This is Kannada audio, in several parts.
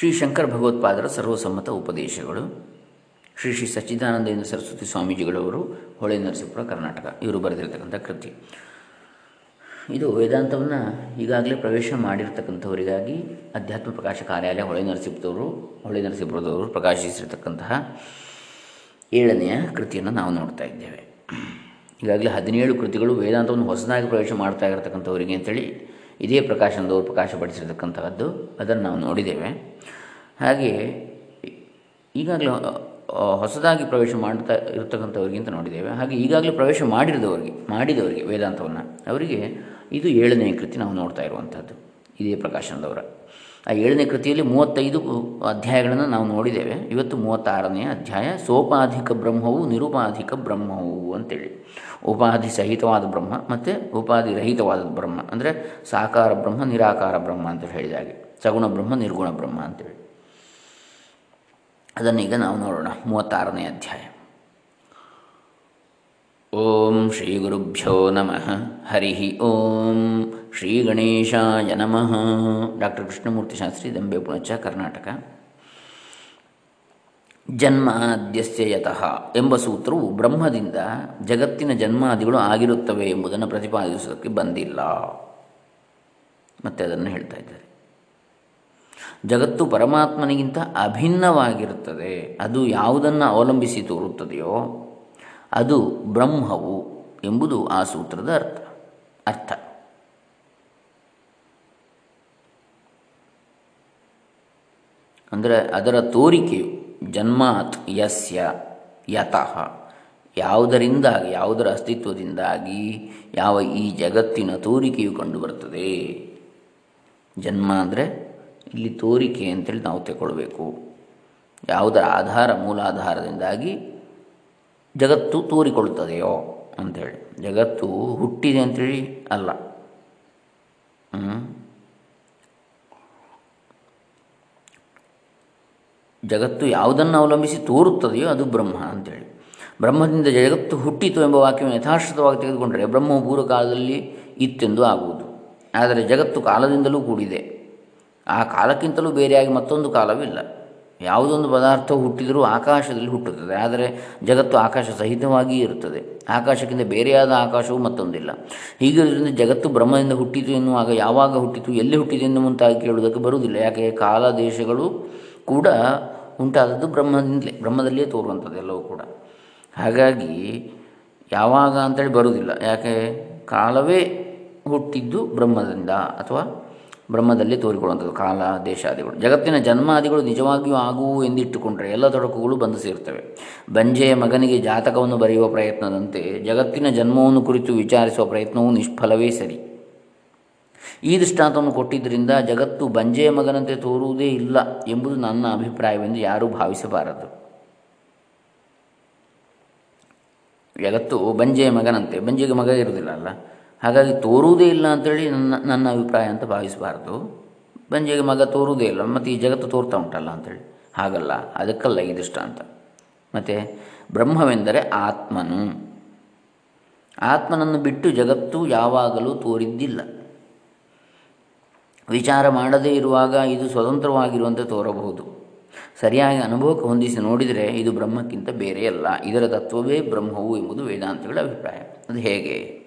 ಶ್ರೀ ಶಂಕರ ಭಗವತ್ಪಾದರ ಸರ್ವಸಮ್ಮತ ಉಪದೇಶಗಳು, ಶ್ರೀ ಶ್ರೀ ಸಚ್ಚಿದಾನಂದೇಂದ್ರ ಸರಸ್ವತಿ ಸ್ವಾಮೀಜಿಗಳವರು, ಹೊಳೆ ನರಸೀಪುರ, ಕರ್ನಾಟಕ, ಇವರು ಬರೆದಿರತಕ್ಕಂಥ ಕೃತಿ. ಇದು ವೇದಾಂತವನ್ನು ಈಗಾಗಲೇ ಪ್ರವೇಶ ಮಾಡಿರ್ತಕ್ಕಂಥವರಿಗಾಗಿ ಅಧ್ಯಾತ್ಮ ಪ್ರಕಾಶ ಕಾರ್ಯಾಲಯ ಹೊಳೆ ನರಸೀಪುರದವರು ಹೊಳೆ ನರಸೀಪುರದವರು ಪ್ರಕಾಶಿಸಿರ್ತಕ್ಕಂತಹ ಏಳನೆಯ ಕೃತಿಯನ್ನು ನಾವು ನೋಡ್ತಾ ಇದ್ದೇವೆ. ಈಗಾಗಲೇ ಹದಿನೇಳು ಕೃತಿಗಳು ವೇದಾಂತವನ್ನು ಹೊಸದಾಗಿ ಪ್ರವೇಶ ಮಾಡ್ತಾ ಇರತಕ್ಕಂಥವರಿಗೆ ಅಂತೇಳಿ ಇದೇ ಪ್ರಕಾಶನದವರು ಪ್ರಕಾಶಪಡಿಸಿರ್ತಕ್ಕಂಥದ್ದು ಅದನ್ನು ನಾವು ನೋಡಿದ್ದೇವೆ. ಹಾಗೆಯೇ ಈಗಾಗಲೇ ಹೊಸದಾಗಿ ಪ್ರವೇಶ ಮಾಡ್ತಾ ಇರತಕ್ಕಂಥವ್ರಿಗಿಂತ ನೋಡಿದ್ದೇವೆ. ಹಾಗೆ ಈಗಾಗಲೇ ಪ್ರವೇಶ ಮಾಡಿರಿದವರಿಗೆ, ಮಾಡಿದವರಿಗೆ ವೇದಾಂತವನ್ನು, ಅವರಿಗೆ ಇದು ಏಳನೇ ಕೃತಿ ನಾವು ನೋಡ್ತಾ ಇರುವಂಥದ್ದು ಇದೇ ಪ್ರಕಾಶನದವರ ಆ ಏಳನೇ ಕೃತಿಯಲ್ಲಿ ಮೂವತ್ತೈದು ಅಧ್ಯಾಯಗಳನ್ನು ನಾವು ನೋಡಿದ್ದೇವೆ. ಇವತ್ತು ಮೂವತ್ತಾರನೆಯ ಅಧ್ಯಾಯ. ಸೋಪಾಧಿಕ ಬ್ರಹ್ಮವು ನಿರುಪಾಧಿಕ ಬ್ರಹ್ಮವು ಅಂತೇಳಿ. ಉಪಾಧಿ ಸಹಿತವಾದ ಬ್ರಹ್ಮ ಮತ್ತು ಉಪಾಧಿ ರಹಿತವಾದ ಬ್ರಹ್ಮ ಅಂದರೆ ಸಾಕಾರ ಬ್ರಹ್ಮ, ನಿರಾಕಾರ ಬ್ರಹ್ಮ ಅಂತ ಹೇಳಿದ ಹಾಗೆ. ಸಗುಣ ಬ್ರಹ್ಮ, ನಿರ್ಗುಣ ಬ್ರಹ್ಮ ಅಂತೇಳಿ. ಅದನ್ನೀಗ ನಾವು ನೋಡೋಣ. ಮೂವತ್ತಾರನೇ ಅಧ್ಯಾಯ. ಓಂ ಶ್ರೀ ಗುರುಭ್ಯೋ ನಮಃ. ಹರಿ ಓಂ. ಶ್ರೀ ಗಣೇಶಾಯ ನಮಃ. ಡಾಕ್ಟರ್ ಕೃಷ್ಣಮೂರ್ತಿ ಶಾಸ್ತ್ರಿ, ದಂಬೆ ಪುಣಚ, ಕರ್ನಾಟಕ. ಜನ್ಮಾದ್ಯಸ್ಯ ಯತಃ ಎಂಬ ಸೂತ್ರವು ಬ್ರಹ್ಮದಿಂದ ಜಗತ್ತಿನ ಜನ್ಮಾದಿಗಳು ಆಗಿರುತ್ತವೆ ಎಂಬುದನ್ನು ಪ್ರತಿಪಾದಿಸೋದಕ್ಕೆ ಬಂದಿಲ್ಲ. ಮತ್ತೆ ಅದನ್ನು ಹೇಳ್ತಾ ಇದ್ದಾರೆ. ಜಗತ್ತು ಪರಮಾತ್ಮನಿಗಿಂತ ಅಭಿನ್ನವಾಗಿರುತ್ತದೆ. ಅದು ಯಾವುದನ್ನು ಅವಲಂಬಿಸಿ ತೋರುತ್ತದೆಯೋ ಅದು ಬ್ರಹ್ಮವು ಎಂಬುದು ಆ ಸೂತ್ರದ ಅರ್ಥ. ಅರ್ಥ. ಅಂದರೆ ಅದರ ತೋರಿಕೆಯು ಜನ್ಮಾತ್ ಯಸ್ಯ ಯತಃ. ಯಾವುದರಿಂದಾಗಿ, ಯಾವುದರ ಅಸ್ತಿತ್ವದಿಂದಾಗಿ, ಯಾವ ಈ ಜಗತ್ತಿನ ತೋರಿಕೆಯು ಕಂಡುಬರುತ್ತದೆ ಜನ್ಮ ಅಂದರೆ ಇಲ್ಲಿ ತೋರಿಕೆ ಅಂತೇಳಿ ನಾವು ತಗೊಳ್ಬೇಕು ಯಾವುದರ ಆಧಾರ, ಮೂಲಾಧಾರದಿಂದಾಗಿ ಜಗತ್ತು ತೋರಿಕೊಳ್ಳುತ್ತದೆಯೋ ಅಂಥೇಳಿ ಜಗತ್ತು ಹುಟ್ಟಿದೆ ಅಂಥೇಳಿ ಅಲ್ಲ. ಜಗತ್ತು ಯಾವುದನ್ನು ಅವಲಂಬಿಸಿ ತೋರುತ್ತದೆಯೋ ಅದು ಬ್ರಹ್ಮ ಅಂತೇಳಿ. ಬ್ರಹ್ಮದಿಂದ ಜಗತ್ತು ಹುಟ್ಟಿತು ಎಂಬ ವಾಕ್ಯವನ್ನು ಯಥಾಶ್ರಿತವಾಗಿ ತೆಗೆದುಕೊಂಡರೆ ಬ್ರಹ್ಮವು ಪೂರ್ವಕಾಲದಲ್ಲಿ ಇತ್ತೆಂದು ಆಗುವುದು. ಆದರೆ ಜಗತ್ತು ಕಾಲದಿಂದಲೂ ಕೂಡಿದೆ. ಆ ಕಾಲಕ್ಕಿಂತಲೂ ಬೇರೆಯಾಗಿ ಮತ್ತೊಂದು ಕಾಲವಿಲ್ಲ ಯಾವುದೊಂದು ಪದಾರ್ಥವು ಹುಟ್ಟಿದರೂ ಆಕಾಶದಲ್ಲಿ ಹುಟ್ಟುತ್ತದೆ. ಆದರೆ ಜಗತ್ತು ಆಕಾಶ ಸಹಿತವಾಗಿ ಇರುತ್ತದೆ. ಆಕಾಶಕ್ಕಿಂತ ಬೇರೆಯಾದ ಆಕಾಶವು ಮತ್ತೊಂದಿಲ್ಲ. ಹೀಗಿರೋದ್ರಿಂದ ಜಗತ್ತು ಬ್ರಹ್ಮದಿಂದ ಹುಟ್ಟಿತು ಎನ್ನುವಾಗ ಯಾವಾಗ ಹುಟ್ಟಿತು, ಎಲ್ಲಿ ಹುಟ್ಟಿದೆ ಎಂದು ಮುಂತಾಗಿ ಕೇಳುವುದಕ್ಕೆ ಬರುವುದಿಲ್ಲ. ಯಾಕೆ? ಕಾಲ ದೇಶಗಳು ಕೂಡ ಉಂಟಾದದ್ದು ಬ್ರಹ್ಮದಿಂದಲೇ, ಬ್ರಹ್ಮದಲ್ಲಿಯೇ ತೋರುವಂಥದ್ದು ಎಲ್ಲವೂ ಕೂಡ. ಹಾಗಾಗಿ ಯಾವಾಗ ಅಂತೇಳಿ ಬರುವುದಿಲ್ಲ. ಯಾಕೆ? ಕಾಲವೇ ಹುಟ್ಟಿದ್ದು ಬ್ರಹ್ಮದಿಂದ ಅಥವಾ ಬ್ರಹ್ಮದಲ್ಲಿ ತೋರಿಕೊಳ್ಳುವಂಥದ್ದು, ಕಾಲ ದೇಶಾದಿಗಳು ಜಗತ್ತಿನ ಜನ್ಮಾದಿಗಳು ನಿಜವಾಗಿಯೂ ಆಗುವು ಎಂದಿಟ್ಟುಕೊಂಡರೆ ಎಲ್ಲ ತೊಡಕುಗಳು ಬಂದು ಸೇರ್ತವೆ. ಬಂಜೆಯ ಮಗನಿಗೆ ಜಾತಕವನ್ನು ಬರೆಯುವ ಪ್ರಯತ್ನದಂತೆ ಜಗತ್ತಿನ ಜನ್ಮವನ್ನು ಕುರಿತು ವಿಚಾರಿಸುವ ಪ್ರಯತ್ನವೂ ನಿಷ್ಫಲವೇ ಸರಿ. ಈ ದೃಷ್ಟಾಂತವನ್ನು ಕೊಟ್ಟಿದ್ದರಿಂದ ಜಗತ್ತು ಬಂಜೆಯ ಮಗನಂತೆ ತೋರುವುದೇ ಇಲ್ಲ ಎಂಬುದು ನನ್ನ ಅಭಿಪ್ರಾಯವೆಂದು ಯಾರೂ ಭಾವಿಸಬಾರದು. ಜಗತ್ತು ಬಂಜೆಯ ಮಗನಂತೆ, ಬಂಜೆಗೆ ಮಗ ಇರುವುದಿಲ್ಲ ಅಲ್ಲ? ಹಾಗಾಗಿ ತೋರುವುದೇ ಇಲ್ಲ ಅಂತೇಳಿ ನನ್ನ ನನ್ನ ಅಭಿಪ್ರಾಯ ಅಂತ ಭಾವಿಸಬಾರದು. ಬಂಜೆಗೆ ಮಗ ತೋರುವುದೇ ಇಲ್ಲ, ಮತ್ತು ಈ ಜಗತ್ತು ತೋರ್ತಾ ಉಂಟಲ್ಲ ಅಂತೇಳಿ. ಹಾಗಲ್ಲ, ಅದಕ್ಕಲ್ಲ ಈ ದೃಷ್ಟಾಂತ. ಮತ್ತು ಬ್ರಹ್ಮವೆಂದರೆ ಆತ್ಮನು. ಆತ್ಮನನ್ನು ಬಿಟ್ಟು ಜಗತ್ತು ಯಾವಾಗಲೂ ತೋರಿದ್ದಿಲ್ಲ. ವಿಚಾರ ಮಾಡದೇ ಇರುವಾಗ ಇದು ಸ್ವತಂತ್ರವಾಗಿರುವಂತೆ ತೋರಬಹುದು. ಸರಿಯಾಗಿ ಅನುಭವಕ್ಕೆ ಹೊಂದಿಸಿ ನೋಡಿದರೆ ಇದು ಬ್ರಹ್ಮಕ್ಕಿಂತ ಬೇರೆಯಲ್ಲ. ಇದರ ತತ್ವವೇ ಬ್ರಹ್ಮವು ಎಂಬುದು ವೇದಾಂತಗಳ ಅಭಿಪ್ರಾಯ. ಅದು ಹೇಗೆ?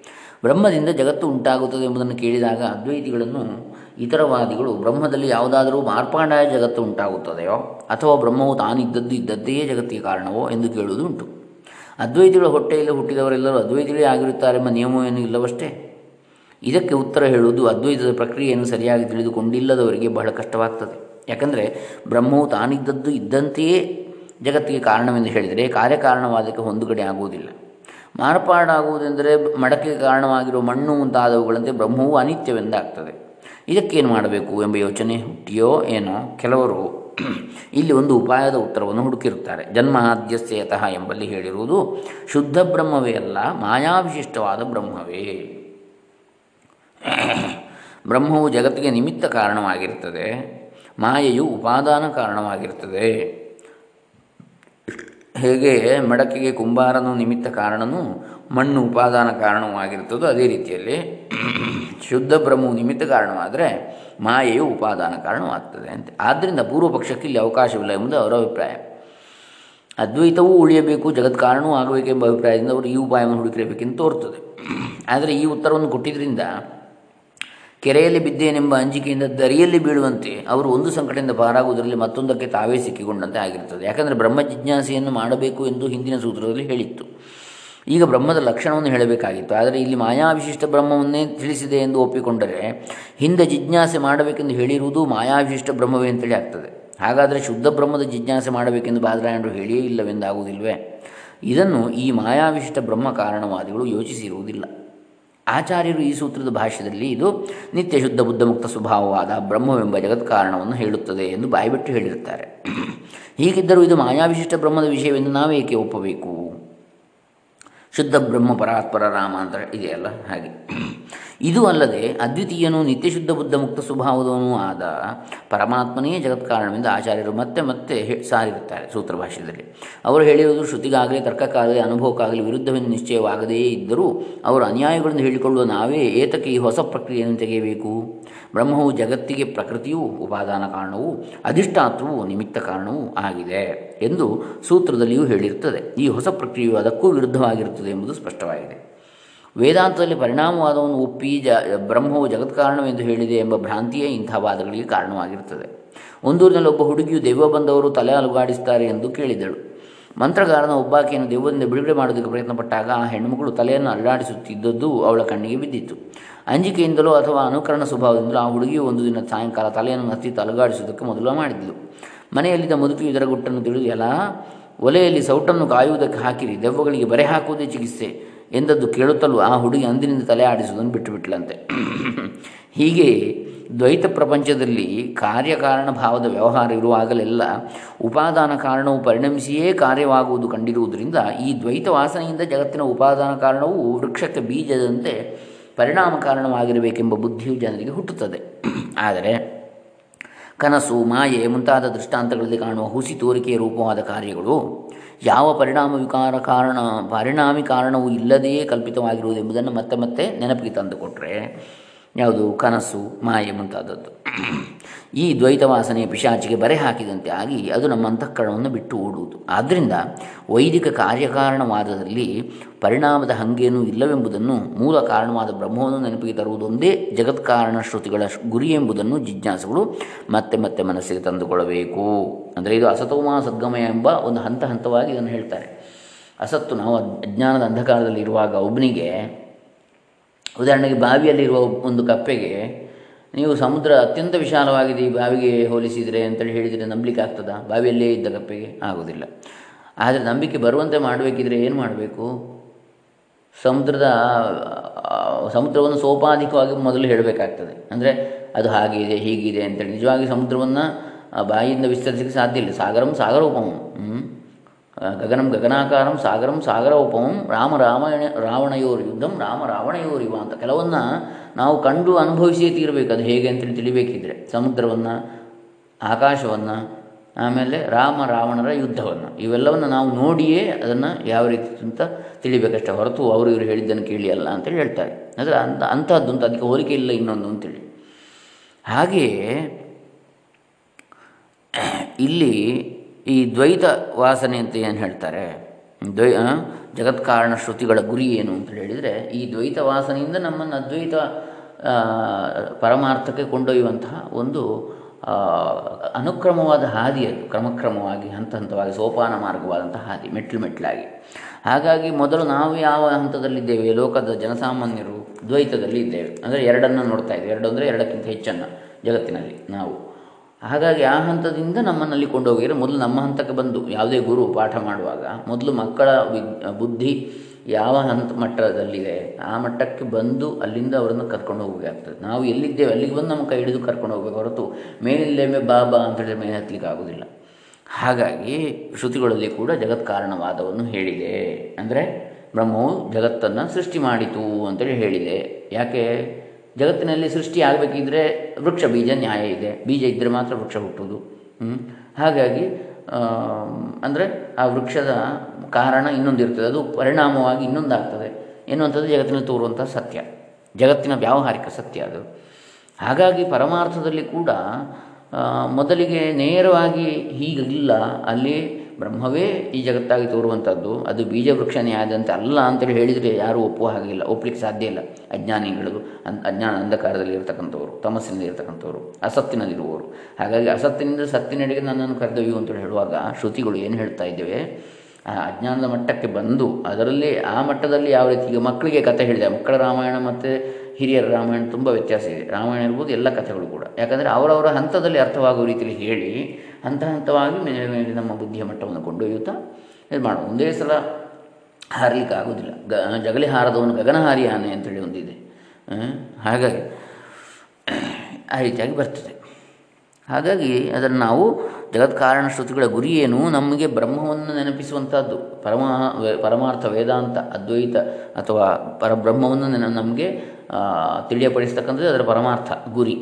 ಬ್ರಹ್ಮದಿಂದ ಜಗತ್ತು ಉಂಟಾಗುತ್ತದೆ ಎಂಬುದನ್ನು ಕೇಳಿದಾಗ ಅದ್ವೈತಿಗಳನ್ನು, ಇತರವಾದಿಗಳು ಬ್ರಹ್ಮದಲ್ಲಿ ಯಾವುದಾದರೂ ಮಾರ್ಪಾಂಡಾಯ ಜಗತ್ತು ಉಂಟಾಗುತ್ತದೆಯೋ, ಅಥವಾ ಬ್ರಹ್ಮವು ತಾನಿದ್ದದ್ದು ಇದ್ದದ್ದೇ ಜಗತ್ತಿಗೆ ಕಾರಣವೋ ಎಂದು ಕೇಳುವುದು ಉಂಟು ಅದ್ವೈತಿಗಳ ಹೊಟ್ಟೆಯಲ್ಲಿ ಹುಟ್ಟಿದವರೆಲ್ಲರೂ ಅದ್ವೈತಿಗಳೇ ಆಗಿರುತ್ತಾರೆಂಬ ನಿಯಮವೇನೂ ಇಲ್ಲವಷ್ಟೇ? ಇದಕ್ಕೆ ಉತ್ತರ ಹೇಳುವುದು ಅದ್ವೈತದ ಪ್ರಕ್ರಿಯೆಯನ್ನು ಸರಿಯಾಗಿ ತಿಳಿದುಕೊಂಡಿಲ್ಲದವರಿಗೆ ಬಹಳ ಕಷ್ಟವಾಗ್ತದೆ. ಯಾಕಂದರೆ ಬ್ರಹ್ಮವು ತಾನಿದ್ದದ್ದು ಇದ್ದಂತೆಯೇ ಜಗತ್ತಿಗೆ ಕಾರಣವೆಂದು ಹೇಳಿದರೆ ಕಾರ್ಯಕಾರಣವಾದಕ್ಕೆ ಹೊಂದುಗಡೆ ಆಗುವುದಿಲ್ಲ. ಮಾರ್ಪಾಡಾಗುವುದೆಂದರೆ ಮಡಕೆಗೆ ಕಾರಣವಾಗಿರುವ ಮಣ್ಣು ಮುಂತಾದವುಗಳಂತೆ ಬ್ರಹ್ಮವು ಅನಿತ್ಯವೆಂದಾಗ್ತದೆ. ಇದಕ್ಕೇನು ಮಾಡಬೇಕು ಎಂಬ ಯೋಚನೆ ಹುಟ್ಟಿಯೋ ಏನೋ ಕೆಲವರು ಇಲ್ಲಿ ಒಂದು ಉಪಾಯದ ಉತ್ತರವನ್ನು ಹುಡುಕಿರುತ್ತಾರೆ. ಜನ್ಮಾದ್ಯಸ್ಯತಃ ಎಂಬಲ್ಲಿ ಹೇಳಿರುವುದು ಶುದ್ಧ ಬ್ರಹ್ಮವೇ ಅಲ್ಲ, ಮಾಯಾವಿಶಿಷ್ಟವಾದ ಬ್ರಹ್ಮವೇ. ಬ್ರಹ್ಮವು ಜಗತ್ತಿಗೆ ನಿಮಿತ್ತ ಕಾರಣವಾಗಿರುತ್ತದೆ. ಮಾಯೆಯು ಉಪಾದಾನ ಕಾರಣವಾಗಿರುತ್ತದೆ. ಹೇಗೆ? ಮಡಕೆಗೆ ಕುಂಬಾರನು ನಿಮಿತ್ತ ಕಾರಣನು, ಮಣ್ಣು ಉಪಾದಾನ ಕಾರಣವಾಗಿರುತ್ತದೋ ಅದೇ ರೀತಿಯಲ್ಲಿ ಶುದ್ಧ ಬ್ರಹ್ಮವು ನಿಮಿತ್ತ ಕಾರಣವಾದರೆ ಮಾಯೆಯು ಉಪಾದಾನ ಕಾರಣವಾಗ್ತದೆ ಅಂತ. ಆದ್ದರಿಂದ ಪೂರ್ವಪಕ್ಷಕ್ಕೆ ಇಲ್ಲಿ ಅವಕಾಶವಿಲ್ಲ ಎಂಬುದು ಅವರ ಅಭಿಪ್ರಾಯ. ಅದ್ವೈತವೂ ಉಳಿಯಬೇಕು ಜಗತ್ ಕಾರಣವೂ ಆಗಬೇಕೆಂಬ ಅಭಿಪ್ರಾಯದಿಂದ ಅವರು ಈ ಉಪಾಯವನ್ನು ಹುಡುಕಿರಬೇಕೆಂದು ತೋರ್ತದೆ. ಆದರೆ ಈ ಉತ್ತರವನ್ನು ಕೊಟ್ಟಿದ್ದರಿಂದ ಕೆರೆಯಲ್ಲಿ ಬಿದ್ದೇನೆಂಬ ಅಂಜಿಕೆಯಿಂದ ದರಿಯಲ್ಲಿ ಬೀಳುವಂತೆ ಅವರು ಒಂದು ಸಂಕಟದಿಂದ ಪಾರಾಗುವುದರಲ್ಲಿ ಮತ್ತೊಂದಕ್ಕೆ ತಾವೇ ಸಿಕ್ಕಿಕೊಂಡಂತೆ ಆಗಿರುತ್ತದೆ. ಯಾಕಂದರೆ ಬ್ರಹ್ಮ ಜಿಜ್ಞಾಸೆಯನ್ನು ಮಾಡಬೇಕು ಎಂದು ಹಿಂದಿನ ಸೂತ್ರದಲ್ಲಿ ಹೇಳಿತ್ತು. ಈಗ ಬ್ರಹ್ಮದ ಲಕ್ಷಣವನ್ನು ಹೇಳಬೇಕಾಗಿತ್ತು. ಆದರೆ ಇಲ್ಲಿ ಮಾಯಾವಿಶಿಷ್ಟ ಬ್ರಹ್ಮವನ್ನೇ ತಿಳಿಸಿದೆ ಎಂದು ಒಪ್ಪಿಕೊಂಡರೆ ಹಿಂದೆ ಜಿಜ್ಞಾಸೆ ಮಾಡಬೇಕೆಂದು ಹೇಳಿರುವುದು ಮಾಯಾವಿಶಿಷ್ಟ ಬ್ರಹ್ಮವೇ ಅಂತೇಳಿ ಆಗ್ತದೆ. ಹಾಗಾದರೆ ಶುದ್ಧ ಬ್ರಹ್ಮದ ಜಿಜ್ಞಾಸೆ ಮಾಡಬೇಕೆಂದು ಬಾದರಾಯಣರು ಹೇಳಿಯೇ ಇಲ್ಲವೆಂದಾಗುವುದಿಲ್ವೇ? ಇದನ್ನು ಈ ಮಾಯಾವಿಶಿಷ್ಟ ಬ್ರಹ್ಮ ಕಾರಣವಾದಿಗಳು ಯೋಚಿಸಿರುವುದಿಲ್ಲ. ಆಚಾರ್ಯರು ಈ ಸೂತ್ರದ ಭಾಷ್ಯದಲ್ಲಿ ಇದು ನಿತ್ಯ ಶುದ್ಧ ಬುದ್ಧ ಮುಕ್ತ ಸ್ವಭಾವವಾದ ಬ್ರಹ್ಮವೆಂಬ ಜಗತ್ ಕಾರಣವನ್ನು ಹೇಳುತ್ತದೆ ಎಂದು ಬಾಯಿಬಿಟ್ಟು ಹೇಳಿರುತ್ತಾರೆ. ಹೀಗಿದ್ದರೂ ಇದು ಮಾಯಾವಿಶಿಷ್ಟ ಬ್ರಹ್ಮದ ವಿಷಯವೆಂದು ನಾವೇಕೆ ಒಪ್ಪಬೇಕು? ಶುದ್ಧ ಬ್ರಹ್ಮ ಪರಾತ್ಪರ ರಾಮ ಅಂತ ಇದೆಯಲ್ಲ ಹಾಗೆ. ಇದು ಅಲ್ಲದೆ ಅದ್ವಿತೀಯನು ನಿತ್ಯಶುದ್ಧ ಬುದ್ಧ ಮುಕ್ತ ಸ್ವಭಾವದವನೂ ಆದ ಪರಮಾತ್ಮನೇ ಜಗತ್ ಕಾರಣವೆಂದು ಆಚಾರ್ಯರು ಮತ್ತೆ ಮತ್ತೆ ಸಾರಿರುತ್ತಾರೆ ಸೂತ್ರ ಭಾಷ್ಯದಲ್ಲಿ. ಅವರು ಹೇಳಿರುವುದು ಶ್ರುತಿಗಾಗಲಿ, ತರ್ಕಕ್ಕಾಗಲಿ, ಅನುಭವಕ್ಕಾಗಲಿ ವಿರುದ್ಧವೆಂದು ನಿಶ್ಚಯವಾಗದೇ ಇದ್ದರೂ ಅವರು ಅನ್ಯಾಯಗಳನ್ನು ಹೇಳಿಕೊಳ್ಳುವ ನಾವೇ ಏತಕ್ಕೆ ಈ ಹೊಸ ಪ್ರಕ್ರಿಯೆಯನ್ನು ತೆಗೆಯಬೇಕು? ಬ್ರಹ್ಮವು ಜಗತ್ತಿಗೆ ಪ್ರಕೃತಿಯು, ಉಪಾದಾನ ಕಾರಣವೂ ಅಧಿಷ್ಠಾತ್ವವು ನಿಮಿತ್ತ ಕಾರಣವೂ ಆಗಿದೆ ಎಂದು ಸೂತ್ರದಲ್ಲಿಯೂ ಹೇಳಿರುತ್ತದೆ. ಈ ಹೊಸ ಪ್ರಕ್ರಿಯೆಯು ಅದಕ್ಕೂ ವಿರುದ್ಧವಾಗಿರುತ್ತದೆ ಎಂಬುದು ಸ್ಪಷ್ಟವಾಗಿದೆ. ವೇದಾಂತದಲ್ಲಿ ಪರಿಣಾಮವಾದವನ್ನು ಒಪ್ಪಿ ಜ, ಬ್ರಹ್ಮವು ಜಗತ್ಕಾರಣವೆಂದು ಹೇಳಿದೆ ಎಂಬ ಭ್ರಾಂತಿಯೇ ಇಂಥ ವಾದಗಳಿಗೆ ಕಾರಣವಾಗಿರುತ್ತದೆ ಒಂದೂರಿನಲ್ಲಿ ಒಬ್ಬ ಹುಡುಗಿಯು ದೆವ್ವ ಬಂದವರು ತಲೆ ಅಲುಗಾಡಿಸುತ್ತಾರೆ ಎಂದು ಕೇಳಿದಳು. ಮಂತ್ರಗಾರನ ಒಬ್ಬಾಕೆಯನ್ನು ದೆವ್ವದಿಂದ ಬಿಡುಗಡೆ ಮಾಡೋದಕ್ಕೆ ಪ್ರಯತ್ನಪಟ್ಟಾಗ ಆ ಹೆಣ್ಣುಮಗಳು ತಲೆಯನ್ನು ಅಲ್ಲಾಡಿಸುತ್ತಿದ್ದದ್ದು ಅವಳ ಕಣ್ಣಿಗೆ ಬಿದ್ದಿತ್ತು. ಅಂಜಿಕೆಯಿಂದಲೋ ಅಥವಾ ಅನುಕರಣ ಸ್ವಭಾವದಿಂದಲೋ ಆ ಹುಡುಗಿಯು ಒಂದು ದಿನ ಸಾಯಂಕಾಲ ತಲೆಯನ್ನು ಹತ್ತಿ ತಲುಗಾಡಿಸುವುದಕ್ಕೆ ಮೊದಲು ಮಾಡಿದ್ದಳು ಮನೆಯಲ್ಲಿದ್ದ ಮುದುಕಿ ಇದರ ಗುಟ್ಟನ್ನು ತಿಳಿದು ಎಲ್ಲ ಒಲೆಯಲ್ಲಿ ಸೌಟನ್ನು ಕಾಯುವುದಕ್ಕೆ ಹಾಕಿರಿ, ದೆವ್ವಗಳಿಗೆ ಬರೆ ಹಾಕುವುದೇ ಚಿಕಿತ್ಸೆ. ಎಂದದ್ದು ಕೇಳುತ್ತಲೂ ಆ ಹುಡುಗಿ ಅಂದಿನಿಂದ ತಲೆ ಆಡಿಸುವುದನ್ನು ಬಿಟ್ಟುಬಿಟ್ಲಂತೆ. ಹೀಗೆ ದ್ವೈತ ಪ್ರಪಂಚದಲ್ಲಿ ಕಾರ್ಯಕಾರಣ ಭಾವದ ವ್ಯವಹಾರ ಇರುವಾಗಲೆಲ್ಲ ಉಪಾದಾನ ಕಾರಣವು ಪರಿಣಮಿಸಿಯೇ ಕಾರ್ಯವಾಗುವುದು ಕಂಡಿರುವುದರಿಂದ ಈ ದ್ವೈತ ವಾಸನೆಯಿಂದ ಜಗತ್ತಿನ ಉಪಾದಾನ ಕಾರಣವು ವೃಕ್ಷಕ್ಕೆ ಬೀಜದಂತೆ ಪರಿಣಾಮ ಕಾರಣವಾಗಿರಬೇಕೆಂಬ ಬುದ್ಧಿಯು ಜನರಿಗೆ ಹುಟ್ಟುತ್ತದೆ. ಆದರೆ ಕನಸು, ಮಾಯೆ ಮುಂತಾದ ದೃಷ್ಟಾಂತಗಳಲ್ಲಿ ಕಾಣುವ ಹುಸಿ ತೋರಿಕೆಯ ರೂಪವಾದ ಕಾರ್ಯಗಳು ಯಾವ ಪರಿಣಾಮ ವಿಕಾರ ಕಾರಣ ಪರಿಣಾಮಿ ಕಾರಣವು ಇಲ್ಲದೆಯೇ ಕಲ್ಪಿತವಾಗಿರುವುದೆಂಬುದನ್ನು ಮತ್ತೆ ಮತ್ತೆ ನೆನಪಿಗೆ ತಂದುಕೊಟ್ರೆ ಯಾವುದು? ಕನಸು, ಮಾಯೆ ಮುಂತಾದದ್ದು. ಈ ದ್ವೈತ ವಾಸನೆಯ ಪಿಶಾಚಿಗೆ ಬರೆ ಹಾಕಿದಂತೆ ಆಗಿ ಅದು ನಮ್ಮ ಅಂತಃಕರಣವನ್ನು ಬಿಟ್ಟು ಓಡುವುದು. ಆದ್ದರಿಂದ ವೈದಿಕ ಕಾರ್ಯಕಾರಣವಾದದಲ್ಲಿ ಪರಿಣಾಮದ ಹಂಗೇನೂ ಇಲ್ಲವೆಂಬುದನ್ನು ಮೂಲ ಕಾರಣವಾದ ಬ್ರಹ್ಮವನ್ನು ನೆನಪಿಗೆ ತರುವುದೊಂದೇ ಜಗತ್ಕಾರಣ ಶ್ರುತಿಗಳ ಗುರಿ ಎಂಬುದನ್ನು ಜಿಜ್ಞಾಸುಗಳು ಮತ್ತೆ ಮತ್ತೆ ಮನಸ್ಸಿಗೆ ತಂದುಕೊಳ್ಳಬೇಕು. ಅಂದರೆ ಇದು ಅಸತೋಮ ಸದ್ಗಮಯ ಎಂಬ ಒಂದು ಹಂತ ಹಂತವಾಗಿ ಇದನ್ನು ಹೇಳ್ತಾರೆ. ಅಸತ್ತು ನಾವು ಅಜ್ಞಾನದ ಅಂಧಕಾರದಲ್ಲಿ ಇರುವಾಗ ಒಬ್ಬನಿಗೆ ಉದಾಹರಣೆಗೆ ಬಾವಿಯಲ್ಲಿರುವ ಒಂದು ಕಪ್ಪೆಗೆ ನೀವು ಸಮುದ್ರ ಅತ್ಯಂತ ವಿಶಾಲವಾಗಿದೆ ಈ ಬಾವಿಗೆ ಹೋಲಿಸಿದರೆ ಅಂತೇಳಿ ಹೇಳಿದರೆ ನಂಬಲಿಕ್ಕೆ ಆಗ್ತದಾ? ಬಾವಿಯಲ್ಲೇ ಇದ್ದ ಕಪ್ಪೆಗೆ ಆಗೋದಿಲ್ಲ. ಆದರೆ ನಂಬಿಕೆ ಬರುವಂತೆ ಮಾಡಬೇಕಿದ್ರೆ ಏನು ಮಾಡಬೇಕು? ಸಮುದ್ರದ ಸಮುದ್ರವನ್ನು ಸೋಪಾಧಿಕವಾಗಿ ಮೊದಲು ಹೇಳಬೇಕಾಗ್ತದೆ. ಅಂದರೆ ಅದು ಹಾಗಿದೆ ಹೀಗಿದೆ ಅಂತೇಳಿ. ನಿಜವಾಗಿ ಸಮುದ್ರವನ್ನು ಬಾಯಿಯಿಂದ ವಿಸ್ತರಿಸಲಿಕ್ಕೆ ಸಾಧ್ಯ ಇಲ್ಲ. ಸಾಗರಂ ಸಾಗರೋಪಮಂ. ಗಗನಂ ಗಗನಾಕಾರಂ ಸಾಗರಂ ಸಾಗರ ಉಪಮಂ ರಾಮ ರಾಮಾಯಣ ರಾವಣಯೋರ್ ಯುದ್ಧಂ ರಾಮ ರಾವಣಯೋರಿವ ಅಂತ ಕೆಲವನ್ನ ನಾವು ಕಂಡು ಅನುಭವಿಸಿಯೇ ತೀರಬೇಕು. ಅದು ಹೇಗೆ ಅಂತೇಳಿ ತಿಳಿಬೇಕಿದ್ರೆ. ಸಮುದ್ರವನ್ನು, ಆಕಾಶವನ್ನು, ಆಮೇಲೆ ರಾಮ ರಾವಣರ ಯುದ್ಧವನ್ನು. ಇವೆಲ್ಲವನ್ನು ನಾವು ನೋಡಿಯೇ ಅದನ್ನು ಯಾವ ರೀತಿ ಅಂತ ತಿಳಿಬೇಕಷ್ಟೇ ಹೊರತು ಅವರು ಇವರು ಹೇಳಿದ್ದನ್ನು ಕೇಳಿ ಅಲ್ಲ ಅಂತೇಳಿ ಹೇಳ್ತಾರೆ. ಅಂದರೆ ಅಂತ ಅಂಥದ್ದು ಅಂತ ಅದಕ್ಕೆ ಹೋಲಿಕೆ ಇಲ್ಲ ಇನ್ನೊಂದು ಅಂತೇಳಿ ಹಾಗೆಯೇ ಇಲ್ಲಿ ಈ ದ್ವೈತ ವಾಸನೆ ಅಂತ ಏನು ಹೇಳ್ತಾರೆ? ದ್ವೈ ಜಗತ್ಕಾರಣ ಶ್ರುತಿಗಳ ಗುರಿ ಏನು ಅಂತ ಹೇಳಿದರೆ, ಈ ದ್ವೈತ ವಾಸನೆಯಿಂದ ನಮ್ಮನ್ನು ಅದ್ವೈತ ಪರಮಾರ್ಥಕ್ಕೆ ಕೊಂಡೊಯ್ಯುವಂತಹ ಒಂದು ಅನುಕ್ರಮವಾದ ಹಾದಿ ಅದು. ಕ್ರಮಕ್ರಮವಾಗಿ, ಹಂತ ಹಂತವಾಗಿ, ಸೋಪಾನ ಮಾರ್ಗವಾದಂಥ ಹಾದಿ, ಮೆಟ್ಲು ಮೆಟ್ಲಾಗಿ. ಹಾಗಾಗಿ ಮೊದಲು ನಾವು ಯಾವ ಹಂತದಲ್ಲಿದ್ದೇವೆ ಲೋಕದ ಜನಸಾಮಾನ್ಯರು ದ್ವೈತದಲ್ಲಿ ಇದ್ದೇವೆ. ಅಂದರೆ ಎರಡನ್ನು ನೋಡ್ತಾ ಇದ್ದೇವೆ. ಎರಡು ಅಂದರೆ ಎರಡಕ್ಕಿಂತ ಹೆಚ್ಚನ್ನು ಜಗತ್ತಿನಲ್ಲಿ ನಾವು. ಹಾಗಾಗಿ ಆ ಹಂತದಿಂದ ನಮ್ಮನ್ನಲ್ಲಿ ಕೊಂಡೋಗಿದ್ರೆ ಮೊದಲು ನಮ್ಮ ಹಂತಕ್ಕೆ ಬಂದು ಯಾವುದೇ ಗುರು ಪಾಠ ಮಾಡುವಾಗ ಮೊದಲು ಮಕ್ಕಳ ಬುದ್ಧಿ ಯಾವ ಹಂತ ಮಟ್ಟದಲ್ಲಿದೆ, ಆ ಮಟ್ಟಕ್ಕೆ ಬಂದು ಅಲ್ಲಿಂದ ಅವರನ್ನು ಕರ್ಕೊಂಡು ಹೋಗಬೇಕಾಗ್ತದೆ ನಾವು ಎಲ್ಲಿದ್ದೇವೆ, ಅಲ್ಲಿಗೆ ಬಂದು ನಮ್ಮ ಕೈ ಹಿಡಿದು ಕರ್ಕೊಂಡು ಹೋಗಬೇಕು ಹೊರತು ಮೇಲಿಲ್ಲೇಮೆ ಬಾಬಾ ಅಂತ ಹೇಳಿದ್ರೆ ಮೇಲೆ ಹತ್ತಲಿಕ್ಕೆ ಆಗೋದಿಲ್ಲ ಹಾಗಾಗಿ ಶ್ರುತಿಗಳಲ್ಲಿ ಕೂಡ ಜಗತ್ ಕಾರಣವಾದವನ್ನು ಹೇಳಿದೆ. ಅಂದರೆ ಬ್ರಹ್ಮವು ಜಗತ್ತನ್ನು ಸೃಷ್ಟಿ ಮಾಡಿತು ಅಂತೇಳಿ ಹೇಳಿದೆ. ಯಾಕೆ? ಜಗತ್ತಿನಲ್ಲಿ ಸೃಷ್ಟಿ ಆಗಬೇಕಿದ್ರೆ ವೃಕ್ಷ ಬೀಜ ನ್ಯಾಯ ಇದೆ. ಬೀಜ ಇದ್ದರೆ ಮಾತ್ರ ವೃಕ್ಷ ಹುಟ್ಟುವುದು. ಹಾಗಾಗಿ ಅಂದರೆ ಆ ವೃಕ್ಷದ ಕಾರಣ ಇನ್ನೊಂದಿರ್ತದೆ ಅದು ಪರಿಣಾಮವಾಗಿ ಇನ್ನೊಂದಾಗ್ತದೆ ಎನ್ನುವಂಥದ್ದು ಜಗತ್ತಿನಲ್ಲಿ ತೋರುವಂಥ ಸತ್ಯ. ಜಗತ್ತಿನ ವ್ಯಾವಹಾರಿಕ ಸತ್ಯ ಅದು. ಹಾಗಾಗಿ ಪರಮಾರ್ಥದಲ್ಲಿ ಕೂಡ ಮೊದಲಿಗೆ ನೇರವಾಗಿ ಹೀಗಿಲ್ಲ. ಅಲ್ಲಿ ಬ್ರಹ್ಮವೇ ಈ ಜಗತ್ತಾಗಿ ತೋರುವಂಥದ್ದು ಅದು ಬೀಜ ವೃಕ್ಷನೇ ಆದಂತೆ ಅಲ್ಲ ಅಂತೇಳಿ ಹೇಳಿದರೆ ಯಾರೂ ಒಪ್ಪುವ ಹಾಗಿಲ್ಲ ಒಪ್ಪಲಿಕ್ಕೆ ಸಾಧ್ಯ ಇಲ್ಲ. ಅಜ್ಞಾನಿಗಳು ಅನ್, ಅಜ್ಞಾನ ಅಂಧಕಾರದಲ್ಲಿ ಇರತಕ್ಕಂಥವ್ರು, ತಮಸ್ಸಿನಲ್ಲಿ ಇರತಕ್ಕಂಥವ್ರು, ಅಸತ್ತಿನಲ್ಲಿರುವವರು. ಹಾಗಾಗಿ ಅಸತ್ತಿನಿಂದ ಸತ್ತಿನೆಡೆಗೆ ನನ್ನನ್ನು ಕರೆದೊಯ್ಯು ಅಂತೇಳಿ ಹೇಳುವಾಗ ಶ್ರುತಿಗಳು ಏನು ಹೇಳ್ತಾ ಇದ್ದೇವೆ? ಆ ಅಜ್ಞಾನದ ಮಟ್ಟಕ್ಕೆ ಬಂದು ಅದರಲ್ಲಿ ಆ ಮಟ್ಟದಲ್ಲಿ ಯಾವ ರೀತಿ ಈಗ ಮಕ್ಕಳಿಗೆ ಕಥೆ ಹೇಳಿದೆ. ಮಕ್ಕಳ ರಾಮಾಯಣ ಮತ್ತು ಹಿರಿಯರ ರಾಮಾಯಣ ತುಂಬ ವ್ಯತ್ಯಾಸ ಇದೆ. ರಾಮಾಯಣ ಇರ್ಬೋದು ಎಲ್ಲ ಕಥೆಗಳು ಕೂಡ. ಯಾಕಂದರೆ ಅವರವರ ಹಂತದಲ್ಲಿ ಅರ್ಥವಾಗುವ ರೀತಿಯಲ್ಲಿ ಹೇಳಿ ಹಂತ ಹಂತವಾಗಿ ಮೇಲೆ ಮೇಲೆ ನಮ್ಮ ಬುದ್ಧಿಯ ಮಟ್ಟವನ್ನು ಕೊಂಡೊಯ್ಯುತ್ತಾ ಇದು ಮಾಡುವ ಒಂದೇ ಸಲ ಹಾರಲಿಕ್ಕೆ ಆಗೋದಿಲ್ಲ. ಗ ಜಗಲಿ ಹಾರದವನು ಗಗನಹಾರಿ ಆನೆ ಅಂತೇಳಿ ಒಂದಿದೆ ಹಾಗಾಗಿ ಆ ರೀತಿಯಾಗಿ ಬರ್ತದೆ. ಹಾಗಾಗಿ ಅದನ್ನು ನಾವು ಜಗತ್ಕಾರಣ ಶ್ರುತಿಗಳ ಗುರಿ ಏನು? ನಮಗೆ ಬ್ರಹ್ಮವನ್ನು ನೆನಪಿಸುವಂಥದ್ದು. ಪರಮ ಪರಮಾರ್ಥ ವೇದಾಂತ, ಅದ್ವೈತ ಅಥವಾ ಪರಬ್ರಹ್ಮವನ್ನು ನೆನ ನಮಗೆ ತಿಳಿಯಪಡಿಸ್ತಕ್ಕಂಥದ್ದು ಅದರ ಪರಮಾರ್ಥ ಗುರಿ.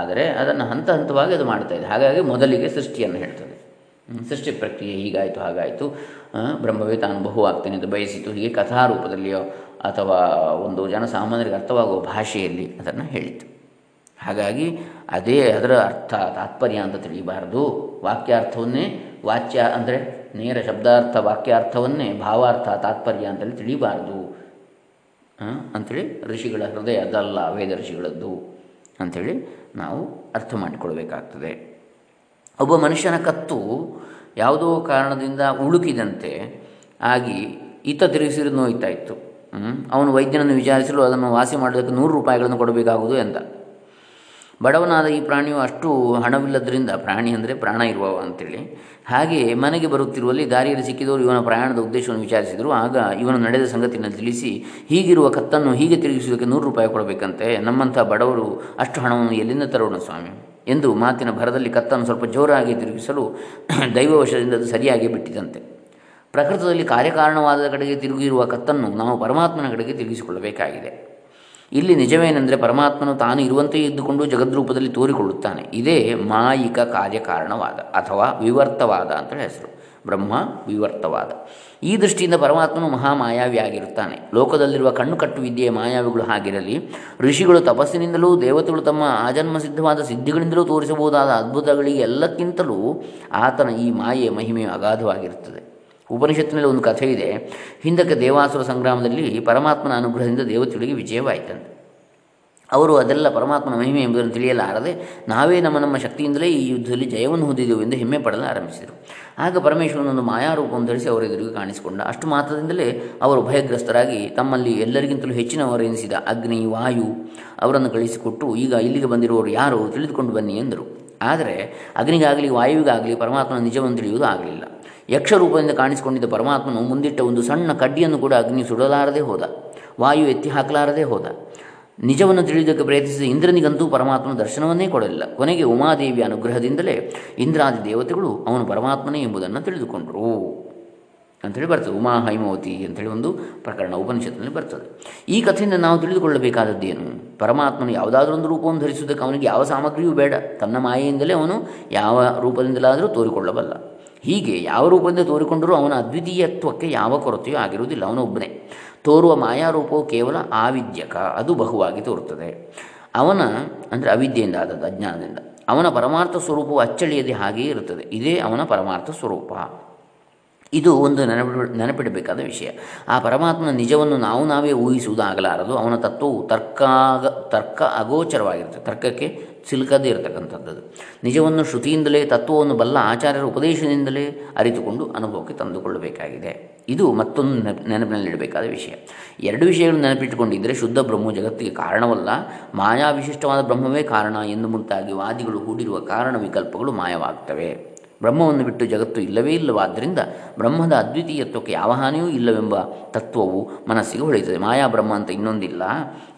ಆದರೆ ಅದನ್ನು ಹಂತ ಹಂತವಾಗಿ ಅದು ಮಾಡ್ತಾ ಇದೆ. ಹಾಗಾಗಿ ಮೊದಲಿಗೆ ಸೃಷ್ಟಿಯನ್ನು ಹೇಳ್ತದೆ. ಸೃಷ್ಟಿ ಪ್ರಕ್ರಿಯೆ ಹೀಗಾಯಿತು, ಹಾಗಾಯಿತು. ಬ್ರಹ್ಮವೇ ತಾನು ಬಹು ಆಗ್ತೇನೆ ಅಂತ ಬಯಸಿತು. ಹೀಗೆ ಕಥಾರೂಪದಲ್ಲಿಯೋ ಅಥವಾ ಒಂದು ಜನಸಾಮಾನ್ಯರಿಗೆ ಅರ್ಥವಾಗುವ ಭಾಷೆಯಲ್ಲಿ ಅದನ್ನು ಹೇಳಿತು. ಹಾಗಾಗಿ ಅದೇ ಅದರ ಅರ್ಥ, ತಾತ್ಪರ್ಯ ಅಂತ ತಿಳಿಯಬಾರದು. ವಾಕ್ಯಾರ್ಥವನ್ನೇ ವಾಚ್ಯ ಅಂದರೆ ನೇರ ಶಬ್ದಾರ್ಥ ವಾಕ್ಯಾರ್ಥವನ್ನೇ ಭಾವಾರ್ಥ ತಾತ್ಪರ್ಯ ಅಂತೇಳಿ ತಿಳಿಯಬಾರದು ಅಂಥೇಳಿ ಋಷಿಗಳ ಹೃದಯ ಅದಲ್ಲ, ವೇದ ಋಷಿಗಳದ್ದು. ಅಂಥೇಳಿ ನಾವು ಅರ್ಥ ಮಾಡಿಕೊಳ್ಬೇಕಾಗ್ತದೆ. ಒಬ್ಬ ಮನುಷ್ಯನ ಕತ್ತು ಯಾವುದೋ ಕಾರಣದಿಂದ ಉಳುಕಿದಂತೆ ಆಗಿ ಈತ ತಿರುಗಿಸಿದ್ರೆ ನೋಯ್ತಾ ಇತ್ತು. ಅವನು ವೈದ್ಯನನ್ನು ವಿಚಾರಿಸಲು ಅದನ್ನು ವಾಸಿ ಮಾಡೋದಕ್ಕೆ ನೂರು ರೂಪಾಯಿಗಳನ್ನು ಕೊಡಬೇಕಾಗುವುದು ಎಂದ. ಬಡವನಾದ ಈ ಪ್ರಾಣಿಯು ಅಷ್ಟು ಹಣವಿಲ್ಲದ್ರಿಂದ ಪ್ರಾಣಿ ಅಂದರೆ ಪ್ರಾಣ ಇರುವವ ಅಂತೇಳಿ. ಹಾಗೆ ಮನೆಗೆ ಬರುತ್ತಿರುವಲ್ಲಿ ದಾರಿಯಲ್ಲಿ ಸಿಕ್ಕಿದವರು ಇವನ ಪ್ರಯಾಣದ ಉದ್ದೇಶವನ್ನು ವಿಚಾರಿಸಿದರು. ಆಗ ಇವನು ನಡೆದ ಸಂಗತಿಯನ್ನು ತಿಳಿಸಿ ಹೀಗಿರುವ ಕತ್ತನ್ನು ಹೀಗೆ ತಿರುಗಿಸುವುದಕ್ಕೆ ನೂರು ರೂಪಾಯಿ ಕೊಡಬೇಕಂತೆ. ನಮ್ಮಂಥ ಬಡವರು ಅಷ್ಟು ಹಣವನ್ನು ಎಲ್ಲಿಂದ ತರೋಣ ಸ್ವಾಮಿ? ಎಂದು ಮಾತಿನ ಭರದಲ್ಲಿ ಕತ್ತನ್ನು ಸ್ವಲ್ಪ ಜೋರಾಗಿ ತಿರುಗಿಸಲು ದೈವವಶದಿಂದ ಅದು ಸರಿಯಾಗಿ ಬಿಟ್ಟಿದಂತೆ. ಪ್ರಕೃತದಲ್ಲಿ ಕಾರ್ಯಕಾರಣವಾದ ಕಡೆಗೆ ತಿರುಗಿರುವ ಕತ್ತನ್ನು ನಾವು ಪರಮಾತ್ಮನ ಕಡೆಗೆ ತಿರುಗಿಸಿಕೊಳ್ಳಬೇಕಾಗಿದೆ. ಇಲ್ಲಿ ನಿಜವೇನೆಂದರೆ ಪರಮಾತ್ಮನು ತಾನು ಇರುವಂತೆಯೇ ಇದ್ದುಕೊಂಡು ಜಗದ್ರೂಪದಲ್ಲಿ ತೋರಿಕೊಳ್ಳುತ್ತಾನೆ. ಇದೇ ಮಾಯಿಕ ಕಾರ್ಯಕಾರಣವಾದ ಅಥವಾ ವಿವರ್ತವಾದ ಅಂತ ಹೆಸರು. ಬ್ರಹ್ಮ ವಿವರ್ತವಾದ. ಈ ದೃಷ್ಟಿಯಿಂದ ಪರಮಾತ್ಮನು ಮಹಾಮಾಯಾವಿಯಾಗಿರುತ್ತಾನೆ. ಲೋಕದಲ್ಲಿರುವ ಕಣ್ಣು ಕಟ್ಟು ವಿದ್ಯೆಯ ಮಾಯಾವಿಗಳು ಹಾಗಿರಲಿ, ಋಷಿಗಳು ತಪಸ್ಸಿನಿಂದಲೂ ದೇವತೆಗಳು ತಮ್ಮ ಆಜನ್ಮ ಸಿದ್ಧವಾದ ಸಿದ್ಧಿಗಳಿಂದಲೂ ತೋರಿಸಬಹುದಾದ ಅದ್ಭುತಗಳಿಗೆ ಎಲ್ಲಕ್ಕಿಂತಲೂ ಆತನ ಈ ಮಾಯೆಯ ಮಹಿಮೆಯು ಅಗಾಧವಾಗಿರುತ್ತದೆ. ಉಪನಿಷತ್ತಿನಲ್ಲಿ ಒಂದು ಕಥೆ ಇದೆ. ಹಿಂದಕ್ಕೆ ದೇವಾಸುರ ಸಂಗ್ರಾಮದಲ್ಲಿ ಪರಮಾತ್ಮನ ಅನುಗ್ರಹದಿಂದ ದೇವತೆಗಳಿಗೆ ವಿಜಯವಾಯಿತಂತೆ. ಅವರು ಅದೆಲ್ಲ ಪರಮಾತ್ಮನ ಮಹಿಮೆ ಎಂಬುದನ್ನು ತಿಳಿಯಲಾರದೆ ನಾವೇ ನಮ್ಮ ನಮ್ಮ ಶಕ್ತಿಯಿಂದಲೇ ಈ ಯುದ್ಧದಲ್ಲಿ ಜಯವನ್ನು ಹೊಂದಿದೆವು ಎಂದು ಹೆಮ್ಮೆ ಪಡಲು ಆರಂಭಿಸಿದರು. ಆಗ ಪರಮೇಶ್ವರನೊಂದು ಮಾಯಾರೂಪವನ್ನು ಧರಿಸಿ ಅವರೆದುರಿಗೆ ಕಾಣಿಸಿಕೊಂಡ. ಅಷ್ಟು ಮಾತ್ರದಿಂದಲೇ ಅವರು ಭಯಗ್ರಸ್ತರಾಗಿ ತಮ್ಮಲ್ಲಿ ಎಲ್ಲರಿಗಿಂತಲೂ ಹೆಚ್ಚಿನವರೆನಿಸಿದ ಅಗ್ನಿ, ವಾಯು ಅವರನ್ನು ಕಳಿಸಿಕೊಟ್ಟು ಈಗ ಇಲ್ಲಿಗೆ ಬಂದಿರುವವರು ಯಾರು ತಿಳಿದುಕೊಂಡು ಬನ್ನಿ ಎಂದರು. ಆದರೆ ಅಗ್ನಿಗಾಗಲಿ, ವಾಯುವಿಗಾಗಲಿ ಪರಮಾತ್ಮನ ನಿಜವನ್ನು ತಿಳಿಯುವುದು ಆಗಲಿಲ್ಲ. ಯಕ್ಷರೂಪದಿಂದ ಕಾಣಿಸಿಕೊಂಡಿದ್ದ ಪರಮಾತ್ಮನು ಮುಂದಿಟ್ಟ ಒಂದು ಸಣ್ಣ ಕಡ್ಡಿಯನ್ನು ಕೂಡ ಅಗ್ನಿ ಸುಡಲಾರದೆ ಹೋದ, ವಾಯು ಎತ್ತಿ ಹಾಕಲಾರದೆ ಹೋದ. ನಿಜವನ್ನು ತಿಳಿಯುವುದಕ್ಕೆ ಪ್ರಯತ್ನಿಸಿದ ಇಂದ್ರನಿಗಂತೂ ಪರಮಾತ್ಮನ ದರ್ಶನವನ್ನೇ ಕೊಡಲಿಲ್ಲ. ಕೊನೆಗೆ ಉಮಾದೇವಿಯ ಅನುಗ್ರಹದಿಂದಲೇ ಇಂದ್ರಾದಿ ದೇವತೆಗಳು ಅವನು ಪರಮಾತ್ಮನೇ ಎಂಬುದನ್ನು ತಿಳಿದುಕೊಂಡರು ಅಂಥೇಳಿ ಬರ್ತದೆ. ಉಮಾ ಹೈಮವತಿ ಅಂಥೇಳಿ ಒಂದು ಪ್ರಕರಣ ಉಪನಿಷತ್ತಿನಲ್ಲಿ ಬರ್ತದೆ. ಈ ಕಥೆಯಿಂದ ನಾವು ತಿಳಿದುಕೊಳ್ಳಬೇಕಾದದ್ದೇನು? ಪರಮಾತ್ಮನು ಯಾವುದಾದ್ರೂ ಒಂದು ರೂಪವನ್ನು ಧರಿಸುವುದಕ್ಕೆ ಅವನಿಗೆ ಯಾವ ಸಾಮಗ್ರಿಯೂ ಬೇಡ. ತನ್ನ ಮಾಯೆಯಿಂದಲೇ ಅವನು ಯಾವ ರೂಪದಿಂದಲಾದರೂ ತೋರಿಕೊಳ್ಳಬಲ್ಲ. ಹೀಗೆ ಯಾವ ರೂಪದಿಂದ ತೋರಿಕೊಂಡರೂ ಅವನ ಅದ್ವಿತೀಯತ್ವಕ್ಕೆ ಯಾವ ಕೊರತೆಯೂ ಆಗಿರುವುದಿಲ್ಲ. ಅವನೊಬ್ಬನೇ ತೋರುವ ಮಾಯಾರೂಪವು ಕೇವಲ ಆವಿದ್ಯಕ. ಅದು ಬಹುವಾಗಿ ತೋರುತ್ತದೆ. ಅವನ, ಅಂದರೆ ಅವಿದ್ಯೆಯಿಂದ ಆದದ್ದು, ಅಜ್ಞಾನದಿಂದ. ಅವನ ಪರಮಾರ್ಥ ಸ್ವರೂಪವು ಅಚ್ಚಳಿಯದೆ ಹಾಗೆಯೇ ಇರುತ್ತದೆ. ಇದೇ ಅವನ ಪರಮಾರ್ಥ ಸ್ವರೂಪ. ಇದು ಒಂದು ನೆನಪಿ ನೆನಪಿಡಬೇಕಾದ ವಿಷಯ. ಆ ಪರಮಾತ್ಮನ ನಿಜವನ್ನು ನಾವು ನಾವೇ ಊಹಿಸುವುದಾಗಲಾರದು. ಅವನ ತತ್ವವು ತರ್ಕಾಗ ತರ್ಕ ಅಗೋಚರವಾಗಿರುತ್ತೆ. ತರ್ಕಕ್ಕೆ ಸಿಲುಕದೇ ಇರತಕ್ಕಂಥದ್ದು ನಿಜವನ್ನು ಶ್ರುತಿಯಿಂದಲೇ, ತತ್ವವನ್ನು ಬಲ್ಲ ಆಚಾರ್ಯರ ಉಪದೇಶದಿಂದಲೇ ಅರಿತುಕೊಂಡು ಅನುಭವಕ್ಕೆ ತಂದುಕೊಳ್ಳಬೇಕಾಗಿದೆ. ಇದು ಮತ್ತೊಂದು ನೆನಪು, ನೆನಪಿನಲ್ಲಿಡಬೇಕಾದ ವಿಷಯ. ಎರಡು ವಿಷಯಗಳನ್ನು ನೆನಪಿಟ್ಟುಕೊಂಡಿದ್ದರೆ, ಶುದ್ಧ ಬ್ರಹ್ಮ ಜಗತ್ತಿಗೆ ಕಾರಣವಲ್ಲ ಮಾಯಾ ವಿಶಿಷ್ಟವಾದ ಬ್ರಹ್ಮವೇ ಕಾರಣ ಎಂದು ಮುಂತಾಗಿ ವಾದಿಗಳು ಹೂಡಿರುವ ಕಾರಣ ವಿಕಲ್ಪಗಳು ಮಾಯವಾಗ್ತವೆ. ಬ್ರಹ್ಮವನ್ನು ಬಿಟ್ಟು ಜಗತ್ತು ಇಲ್ಲವೇ ಇಲ್ಲವಾದ್ದರಿಂದ ಬ್ರಹ್ಮದ ಅದ್ವಿತೀಯತ್ವಕ್ಕೆ ಯಾವ ಹಾನಿಯೂ ಇಲ್ಲವೆಂಬ ತತ್ವವು ಮನಸ್ಸಿಗೆ ಹೊಳೆಯುತ್ತದೆ. ಮಾಯಾ ಬ್ರಹ್ಮ ಅಂತ ಇನ್ನೊಂದಿಲ್ಲ.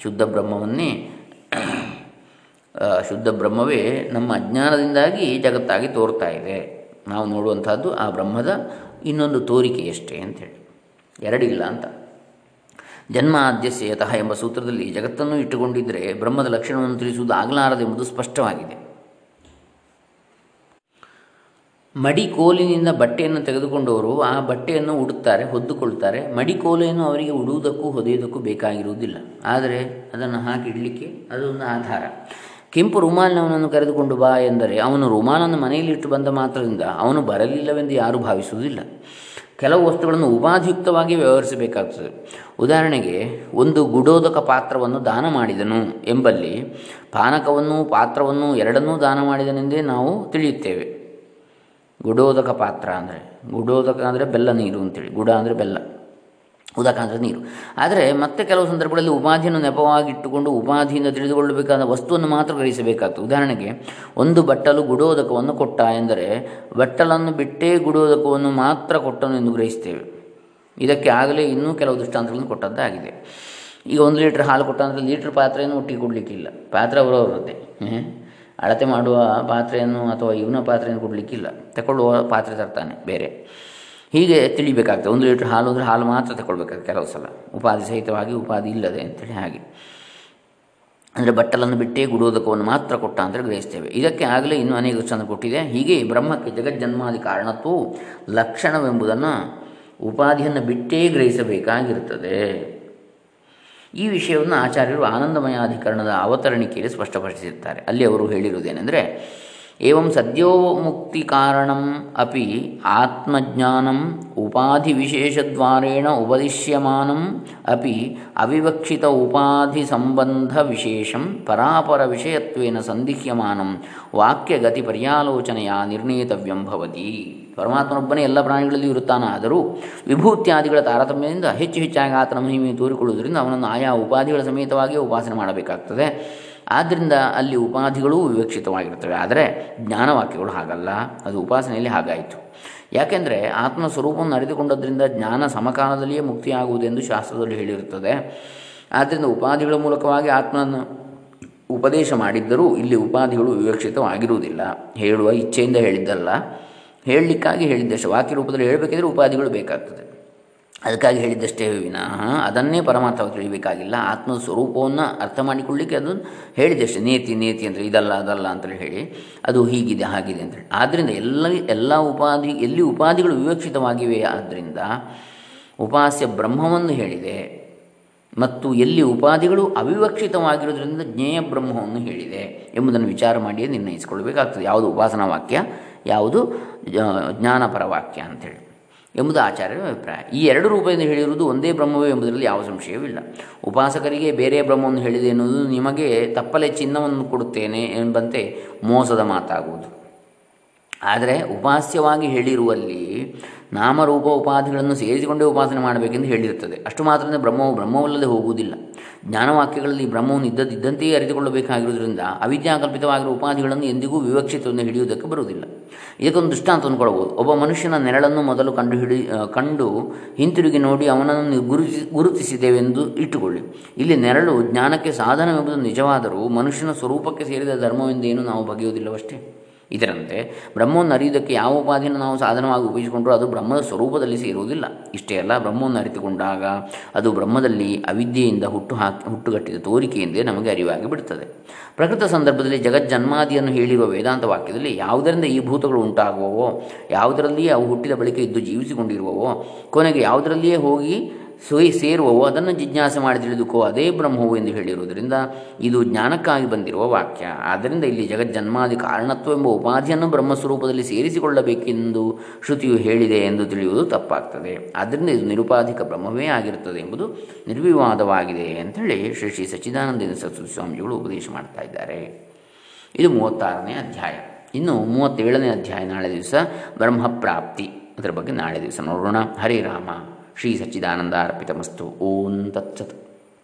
ಶುದ್ಧ ಬ್ರಹ್ಮವನ್ನೇ ಶುದ್ಧ ಬ್ರಹ್ಮವೇ ನಮ್ಮ ಅಜ್ಞಾನದಿಂದಾಗಿ ಜಗತ್ತಾಗಿ ತೋರ್ತಾ ಇದೆ. ನಾವು ನೋಡುವಂಥದ್ದು ಆ ಬ್ರಹ್ಮದ ಇನ್ನೊಂದು ತೋರಿಕೆಯಷ್ಟೇ ಅಂಥೇಳಿ ಎರಡಿಲ್ಲ ಅಂತ. ಜನ್ಮ ಎಂಬ ಸೂತ್ರದಲ್ಲಿ ಜಗತ್ತನ್ನು ಇಟ್ಟುಕೊಂಡಿದ್ದರೆ ಬ್ರಹ್ಮದ ಲಕ್ಷಣವನ್ನು ತಿಳಿಸುವುದು ಆಗಲಾರದೆಂಬುದು ಸ್ಪಷ್ಟವಾಗಿದೆ. ಮಡಿಕೋಲಿನಿಂದ ಬಟ್ಟೆಯನ್ನು ತೆಗೆದುಕೊಂಡವರು ಆ ಬಟ್ಟೆಯನ್ನು ಉಡುತ್ತಾರೆ, ಹೊದ್ದುಕೊಳ್ತಾರೆ. ಮಡಿಕೋಲೆಯನ್ನು ಅವರಿಗೆ ಉಡುವುದಕ್ಕೂ ಹೊದೆಯುವುದಕ್ಕೂ ಬೇಕಾಗಿರುವುದಿಲ್ಲ. ಆದರೆ ಅದನ್ನು ಹಾಕಿಡಲಿಕ್ಕೆ ಅದೊಂದು ಆಧಾರ. ಕೆಂಪು ರುಮಾಲಿನವನನ್ನು ಕರೆದುಕೊಂಡು ಬಾ ಎಂದರೆ ಅವನು ರುಮಾಲನ್ನು ಮನೆಯಲ್ಲಿ ಇಟ್ಟು ಬಂದ ಮಾತ್ರದಿಂದ ಅವನು ಬರಲಿಲ್ಲವೆಂದು ಯಾರೂ ಭಾವಿಸುವುದಿಲ್ಲ. ಕೆಲವು ವಸ್ತುಗಳನ್ನು ಉಪಾಧಿಯುಕ್ತವಾಗಿ ವ್ಯವಹರಿಸಬೇಕಾಗ್ತದೆ ಉದಾಹರಣೆಗೆ, ಒಂದು ಗುಡೋದಕ ಪಾತ್ರವನ್ನು ದಾನ ಮಾಡಿದನು ಎಂಬಲ್ಲಿ ಪಾನಕವನ್ನು ಪಾತ್ರವನ್ನು ಎರಡನ್ನೂ ದಾನ ಮಾಡಿದನೆಂದೇ ನಾವು ತಿಳಿಯುತ್ತೇವೆ. ಗುಡೋದಕ ಪಾತ್ರ ಅಂದರೆ, ಗುಡೋದಕ ಅಂದರೆ ಬೆಲ್ಲ ನೀರು ಅಂತೇಳಿ, ಗುಡ ಅಂದರೆ ಬೆಲ್ಲ, ಉದಕ ಅಂದರೆ ನೀರು. ಆದರೆ ಮತ್ತೆ ಕೆಲವು ಸಂದರ್ಭಗಳಲ್ಲಿ ಉಪಾಧಿಯನ್ನು ನೆಪವಾಗಿಟ್ಟುಕೊಂಡು ಉಪಾಧಿಯಿಂದ ತಿಳಿದುಕೊಳ್ಳಬೇಕಾದ ವಸ್ತುವನ್ನು ಮಾತ್ರ ಗ್ರಹಿಸಬೇಕಾಗ್ತದೆ. ಉದಾಹರಣೆಗೆ, ಒಂದು ಬಟ್ಟಲು ಗುಡೋದಕವನ್ನು ಕೊಟ್ಟ ಎಂದರೆ, ಬಟ್ಟಲನ್ನು ಬಿಟ್ಟೇ ಗುಡೋದಕವನ್ನು ಮಾತ್ರ ಕೊಟ್ಟನು ಎಂದು ಗ್ರಹಿಸ್ತೇವೆ. ಇದಕ್ಕೆ ಆಗಲೇ ಇನ್ನೂ ಕೆಲವು ದೃಷ್ಟಾಂತಗಳನ್ನು ಕೊಟ್ಟದ್ದಾಗಿದೆ. ಈಗ ಒಂದು ಲೀಟ್ರ್ ಹಾಲು ಕೊಟ್ಟ ಅಂದರೆ ಲೀಟ್ರ್ ಪಾತ್ರೆಯನ್ನು ಒಟ್ಟಿಗೆ ಕೊಡಲಿಕ್ಕಿಲ್ಲ. ಪಾತ್ರೆ ಅವರವರದ್ದೇ. ಅಳತೆ ಮಾಡುವ ಪಾತ್ರೆಯನ್ನು ಅಥವಾ ಇವನ ಪಾತ್ರೆಯನ್ನು ಕೊಡಲಿಕ್ಕಿಲ್ಲ. ತಗೊಳ್ಳುವ ಪಾತ್ರೆ ತರ್ತಾನೆ ಬೇರೆ. ಹೀಗೆ ತಿಳಿಬೇಕಾಗ್ತದೆ. ಒಂದು ಲೀಟ್ರ್ ಹಾಲು ಅಂದರೆ ಹಾಲು ಮಾತ್ರ ತಗೊಳ್ಬೇಕಾಗ್ತದೆ ಕೆಲವು ಸಲ. ಉಪಾಧಿ ಸಹಿತವಾಗಿ ಉಪಾಧಿ ಇಲ್ಲದೆ ಅಂತೇಳಿ ಹಾಗೆ. ಅಂದರೆ ಬಟ್ಟಲನ್ನು ಬಿಟ್ಟೇ ಗುಡೋದಕವನ್ನು ಮಾತ್ರ ಕೊಟ್ಟ ಅಂತ ಗ್ರಹಿಸ್ತೇವೆ. ಇದಕ್ಕೆ ಆಗಲೇ ಇನ್ನೂ ಅನೇಕ ಚಂದ ಕೊಟ್ಟಿದೆ. ಹೀಗೆ ಬ್ರಹ್ಮಕ್ಕೆ ಜಗಜ್ಜನ್ಮಾದಿ ಕಾರಣತ್ವವು ಲಕ್ಷಣವೆಂಬುದನ್ನು ಉಪಾಧಿಯನ್ನು ಬಿಟ್ಟೇ ಗ್ರಹಿಸಬೇಕಾಗಿರುತ್ತದೆ. ಈ ವಿಷಯವನ್ನು ಆಚಾರ್ಯರು ಆನಂದಮಯಾಧಿಕರಣದ ಅವತರಣಿಕೆಯಲ್ಲಿ ಸ್ಪಷ್ಟಪಡಿಸಿರುತ್ತಾರೆ. ಅಲ್ಲಿ ಅವರು ಹೇಳಿರುವುದೇನೆಂದರೆ ಏವಂ ಸದ್ಯೋ ಮುಕ್ತಿ ಕಾರಣಂ ಅಪಿ ಆತ್ಮಜ್ಞಾನಂ ಉಪಾಧಿ ವಿಶೇಷದ್ವಾರೇಣ ಉಪದಿಶ್ಯಮಾನಂ ಅಪಿ ಅವಿವಕ್ಷಿತ ಉಪಾಧಿ ಸಂಬಂಧ ವಿಶೇಷಂ ಪರಾಪರ ವಿಷಯತ್ವೇನ ಸಂದಿಹ್ಯಮಾನಂ ವಾಕ್ಯಗತಿ ಪರ್ಯಾಲೋಚನೆಯ ನಿರ್ಣೇತವ್ಯಂ ಭವತಿ ಪರಮಾತ್ಮನೊಬ್ಬನೇ ಎಲ್ಲ ಪ್ರಾಣಿಗಳಲ್ಲಿ ಇರುತ್ತಾನಾದರೂ ವಿಭೂತ್ಯಾದಿಗಳ ತಾರತಮ್ಯದಿಂದ ಹೆಚ್ಚು ಹೆಚ್ಚಾಗಿ ಆತನ ಮಹಿಮೆ ತೋರಿಕೊಳ್ಳುವುದರಿಂದ ಅವನನ್ನು ಆಯಾ ಉಪಾಧಿಗಳ ಸಮೇತವಾಗಿಯೇ ಉಪಾಸನೆ ಮಾಡಬೇಕಾಗ್ತದೆ. ಆದ್ದರಿಂದ ಅಲ್ಲಿ ಉಪಾಧಿಗಳು ವಿವಕ್ಷಿತವಾಗಿರ್ತವೆ ಆದರೆ ಜ್ಞಾನವಾಕ್ಯಗಳು ಹಾಗಲ್ಲ. ಅದು ಉಪಾಸನೆಯಲ್ಲಿ ಹಾಗಾಯಿತು. ಯಾಕೆಂದರೆ ಆತ್ಮ ಸ್ವರೂಪವನ್ನು ಅರಿತುಕೊಂಡದ್ರಿಂದ ಜ್ಞಾನ ಸಮಕಾಲದಲ್ಲಿಯೇ ಮುಕ್ತಿಯಾಗುವುದೆಂದು ಶಾಸ್ತ್ರದಲ್ಲಿ ಹೇಳಿರುತ್ತದೆ. ಆದ್ದರಿಂದ ಉಪಾಧಿಗಳ ಮೂಲಕವಾಗಿ ಆತ್ಮನನ್ನು ಉಪದೇಶ ಮಾಡಿದ್ದರೂ ಇಲ್ಲಿ ಉಪಾಧಿಗಳು ವಿವಕ್ಷಿತವಾಗಿರುವುದಿಲ್ಲ. ಹೇಳುವ ಇಚ್ಛೆಯಿಂದ ಹೇಳಿದ್ದಲ್ಲ. ಹೇಳಲಿಕ್ಕಾಗಿ ಹೇಳಿದ್ದಷ್ಟು ವಾಕ್ಯ ರೂಪದಲ್ಲಿ ಹೇಳಬೇಕಿದ್ರೆ ಉಪಾಧಿಗಳು ಬೇಕಾಗ್ತದೆ. ಅದಕ್ಕಾಗಿ ಹೇಳಿದ್ದಷ್ಟೇ ವಿನಃ, ಅದನ್ನೇ ಪರಮಾತ್ಮ ತಿಳಿಬೇಕಾಗಿಲ್ಲ. ಆತ್ಮ ಸ್ವರೂಪವನ್ನು ಅರ್ಥ ಮಾಡಿಕೊಳ್ಳಿಕ್ಕೆ ಅದು ಹೇಳಿದಷ್ಟೇ. ನೇತಿ ನೇತಿ ಅಂದರೆ ಇದಲ್ಲ, ಅದಲ್ಲ ಅಂತೇಳಿ ಹೇಳಿ ಅದು ಹೀಗಿದೆ, ಹಾಗಿದೆ ಅಂತೇಳಿ ಆದ್ದರಿಂದ ಎಲ್ಲ ಎಲ್ಲ ಉಪಾಧಿ, ಎಲ್ಲಿ ಉಪಾಧಿಗಳು ವಿವಕ್ಷಿತವಾಗಿವೆ ಆದ್ದರಿಂದ ಉಪಾಸ್ಯ ಬ್ರಹ್ಮವನ್ನು ಹೇಳಿದೆ ಮತ್ತು ಎಲ್ಲಿ ಉಪಾಧಿಗಳು ಅವಿವಕ್ಷಿತವಾಗಿರೋದ್ರಿಂದ ಜ್ಞೇಯ ಬ್ರಹ್ಮವನ್ನು ಹೇಳಿದೆ ಎಂಬುದನ್ನು ವಿಚಾರ ಮಾಡಿಯೇ ನಿರ್ಣಯಿಸಿಕೊಳ್ಬೇಕಾಗ್ತದೆ ಯಾವುದು ಉಪಾಸನಾ ವಾಕ್ಯ, ಯಾವುದು ಜ್ಞಾನಪರ ವಾಕ್ಯ ಅಂಥೇಳಿ ಎಂಬುದು ಆಚಾರ್ಯರ ಅಭಿಪ್ರಾಯ. ಈ ಎರಡು ರೂಪದಿಂದ ಹೇಳಿರುವುದು ಒಂದೇ ಬ್ರಹ್ಮವೇ ಎಂಬುದರಲ್ಲಿ ಯಾವ ಸಂಶಯವಿಲ್ಲ. ಉಪಾಸಕರಿಗೆ ಬೇರೆ ಬ್ರಹ್ಮವನ್ನು ಹೇಳಿದೆ ಎನ್ನುವುದು ನಿಮಗೆ ತಪ್ಪಲೆ ಚಿನ್ನವನ್ನು ಕೊಡುತ್ತೇನೆ ಎಂಬಂತೆ ಮೋಸದ ಮಾತಾಗುವುದು. ಆದರೆ ಉಪಾಸ್ಯವಾಗಿ ಹೇಳಿರುವಲ್ಲಿ ನಾಮರೂಪ ಉಪಾಧಿಗಳನ್ನು ಸೇರಿಸಿಕೊಂಡೇ ಉಪಾಸನೆ ಮಾಡಬೇಕೆಂದು ಹೇಳಿರುತ್ತದೆ. ಅಷ್ಟು ಮಾತ್ರ ಬ್ರಹ್ಮವು ಬ್ರಹ್ಮವಲ್ಲದೆ ಹೋಗುವುದಿಲ್ಲ. ಜ್ಞಾನವಾಕ್ಯಗಳಲ್ಲಿ ಬ್ರಹ್ಮವನ್ನು ಇದ್ದದಿದ್ದಂತೆಯೇ ಅರಿತುಕೊಳ್ಳಬೇಕಾಗಿರುವುದರಿಂದ ಅವಿದ್ಯಾಕಲ್ಪಿತವಾಗಿರುವ ಉಪಾಧಿಗಳನ್ನು ಎಂದಿಗೂ ವಿವಕ್ಷಿತವನ್ನು ಹಿಡಿಯುವುದಕ್ಕೆ ಬರುವುದಿಲ್ಲ. ಇದಕ್ಕೊಂದು ದೃಷ್ಟಾಂತವನ್ನು ಕೊಡಬಹುದು. ಒಬ್ಬ ಮನುಷ್ಯನ ನೆರಳನ್ನು ಮೊದಲು ಕಂಡು ಹಿಡಿ ಕಂಡು ಹಿಂತಿರುಗಿ ನೋಡಿ ಅವನನ್ನು ಗುರುತಿ ಗುರುತಿಸಿದ್ದೇವೆಂದು ಇಟ್ಟುಕೊಳ್ಳಿ. ಇಲ್ಲಿ ನೆರಳು ಜ್ಞಾನಕ್ಕೆ ಸಾಧನವೆಂಬುದು ನಿಜವಾದರೂ ಮನುಷ್ಯನ ಸ್ವರೂಪಕ್ಕೆ ಸೇರಿದ ಧರ್ಮವೆಂದೇನು ನಾವು ಬಗೆಯುವುದಿಲ್ಲವಷ್ಟೇ. ಇದರಂತೆ ಬ್ರಹ್ಮವನ್ನು ಅರಿಯುವುದಕ್ಕೆ ಯಾವ ಉಪಾಧಿಯನ್ನು ನಾವು ಸಾಧನವಾಗಿ ಉಪಯೋಗಿಸಿಕೊಂಡರೂ ಅದು ಬ್ರಹ್ಮದ ಸ್ವರೂಪದಲ್ಲಿ ಸೇರುವುದಿಲ್ಲ. ಇಷ್ಟೇ ಅಲ್ಲ, ಬ್ರಹ್ಮವನ್ನು ಅರಿತುಕೊಂಡಾಗ ಅದು ಬ್ರಹ್ಮದಲ್ಲಿ ಅವಿದ್ಯೆಯಿಂದ ಹುಟ್ಟು ಹಾಕಿ, ಹುಟ್ಟುಗಟ್ಟಿದ ತೋರಿಕೆಯಿಂದೇ ನಮಗೆ ಅರಿವಾಗಿ ಬಿಡುತ್ತದೆ. ಪ್ರಕೃತ ಸಂದರ್ಭದಲ್ಲಿ ಜಗಜ್ಜನ್ಮಾದಿಯನ್ನು ಹೇಳಿರುವ ವೇದಾಂತ ವಾಕ್ಯದಲ್ಲಿ ಯಾವುದರಿಂದ ಈ ಭೂತಗಳು ಉಂಟಾಗುವವೋ, ಯಾವುದರಲ್ಲಿಯೇ ಅವು ಹುಟ್ಟಿದ ಬಳಿಕ ಇದ್ದು ಜೀವಿಸಿಕೊಂಡಿರುವವೋ, ಕೊನೆಗೆ ಯಾವುದರಲ್ಲಿಯೇ ಹೋಗಿ ಸೋಯಿ ಸೇರುವವೋ, ಅದನ್ನು ಜಿಜ್ಞಾಸೆ ಮಾಡಿ ತಿಳಿದುಕೋ ಅದೇ ಬ್ರಹ್ಮವು ಎಂದು ಹೇಳಿರುವುದರಿಂದ ಇದು ಜ್ಞಾನಕ್ಕಾಗಿ ಬಂದಿರುವ ವಾಕ್ಯ. ಆದ್ದರಿಂದ ಇಲ್ಲಿ ಜಗಜ್ಜನ್ಮಾದಿ ಕಾರಣತ್ವ ಎಂಬ ಉಪಾಧಿಯನ್ನು ಬ್ರಹ್ಮಸ್ವರೂಪದಲ್ಲಿ ಸೇರಿಸಿಕೊಳ್ಳಬೇಕೆಂದು ಶ್ರುತಿಯು ಹೇಳಿದೆ ಎಂದು ತಿಳಿಯುವುದು ತಪ್ಪಾಗ್ತದೆ. ಆದ್ದರಿಂದ ಇದು ನಿರುಪಾಧಿಕ ಬ್ರಹ್ಮವೇ ಆಗಿರುತ್ತದೆ ಎಂಬುದು ನಿರ್ವಿವಾದವಾಗಿದೆ ಅಂಥೇಳಿ ಶ್ರೀ ಶ್ರೀ ಸಚ್ಚಿದಾನಂದ ಸರಸ್ವತಿ ಸ್ವಾಮಿಗಳು ಉಪದೇಶ ಮಾಡ್ತಾ ಇದ್ದಾರೆ. ಇದು ಮೂವತ್ತಾರನೇ ಅಧ್ಯಾಯ. ಇನ್ನು ಮೂವತ್ತೇಳನೇ ಅಧ್ಯಾಯ, ನಾಳೆ ದಿವಸ ಬ್ರಹ್ಮಪ್ರಾಪ್ತಿ. ಅದರ ಬಗ್ಗೆ ನಾಳೆ ದಿವಸ ನೋಡೋಣ. ಹರಿರಾಮ ಶ್ರೀ ಸಚ್ಚಿದಾನಂದ ಅರ್ಪಿತಮಸ್ತು. ಓಂ ತತ್ಸತ್.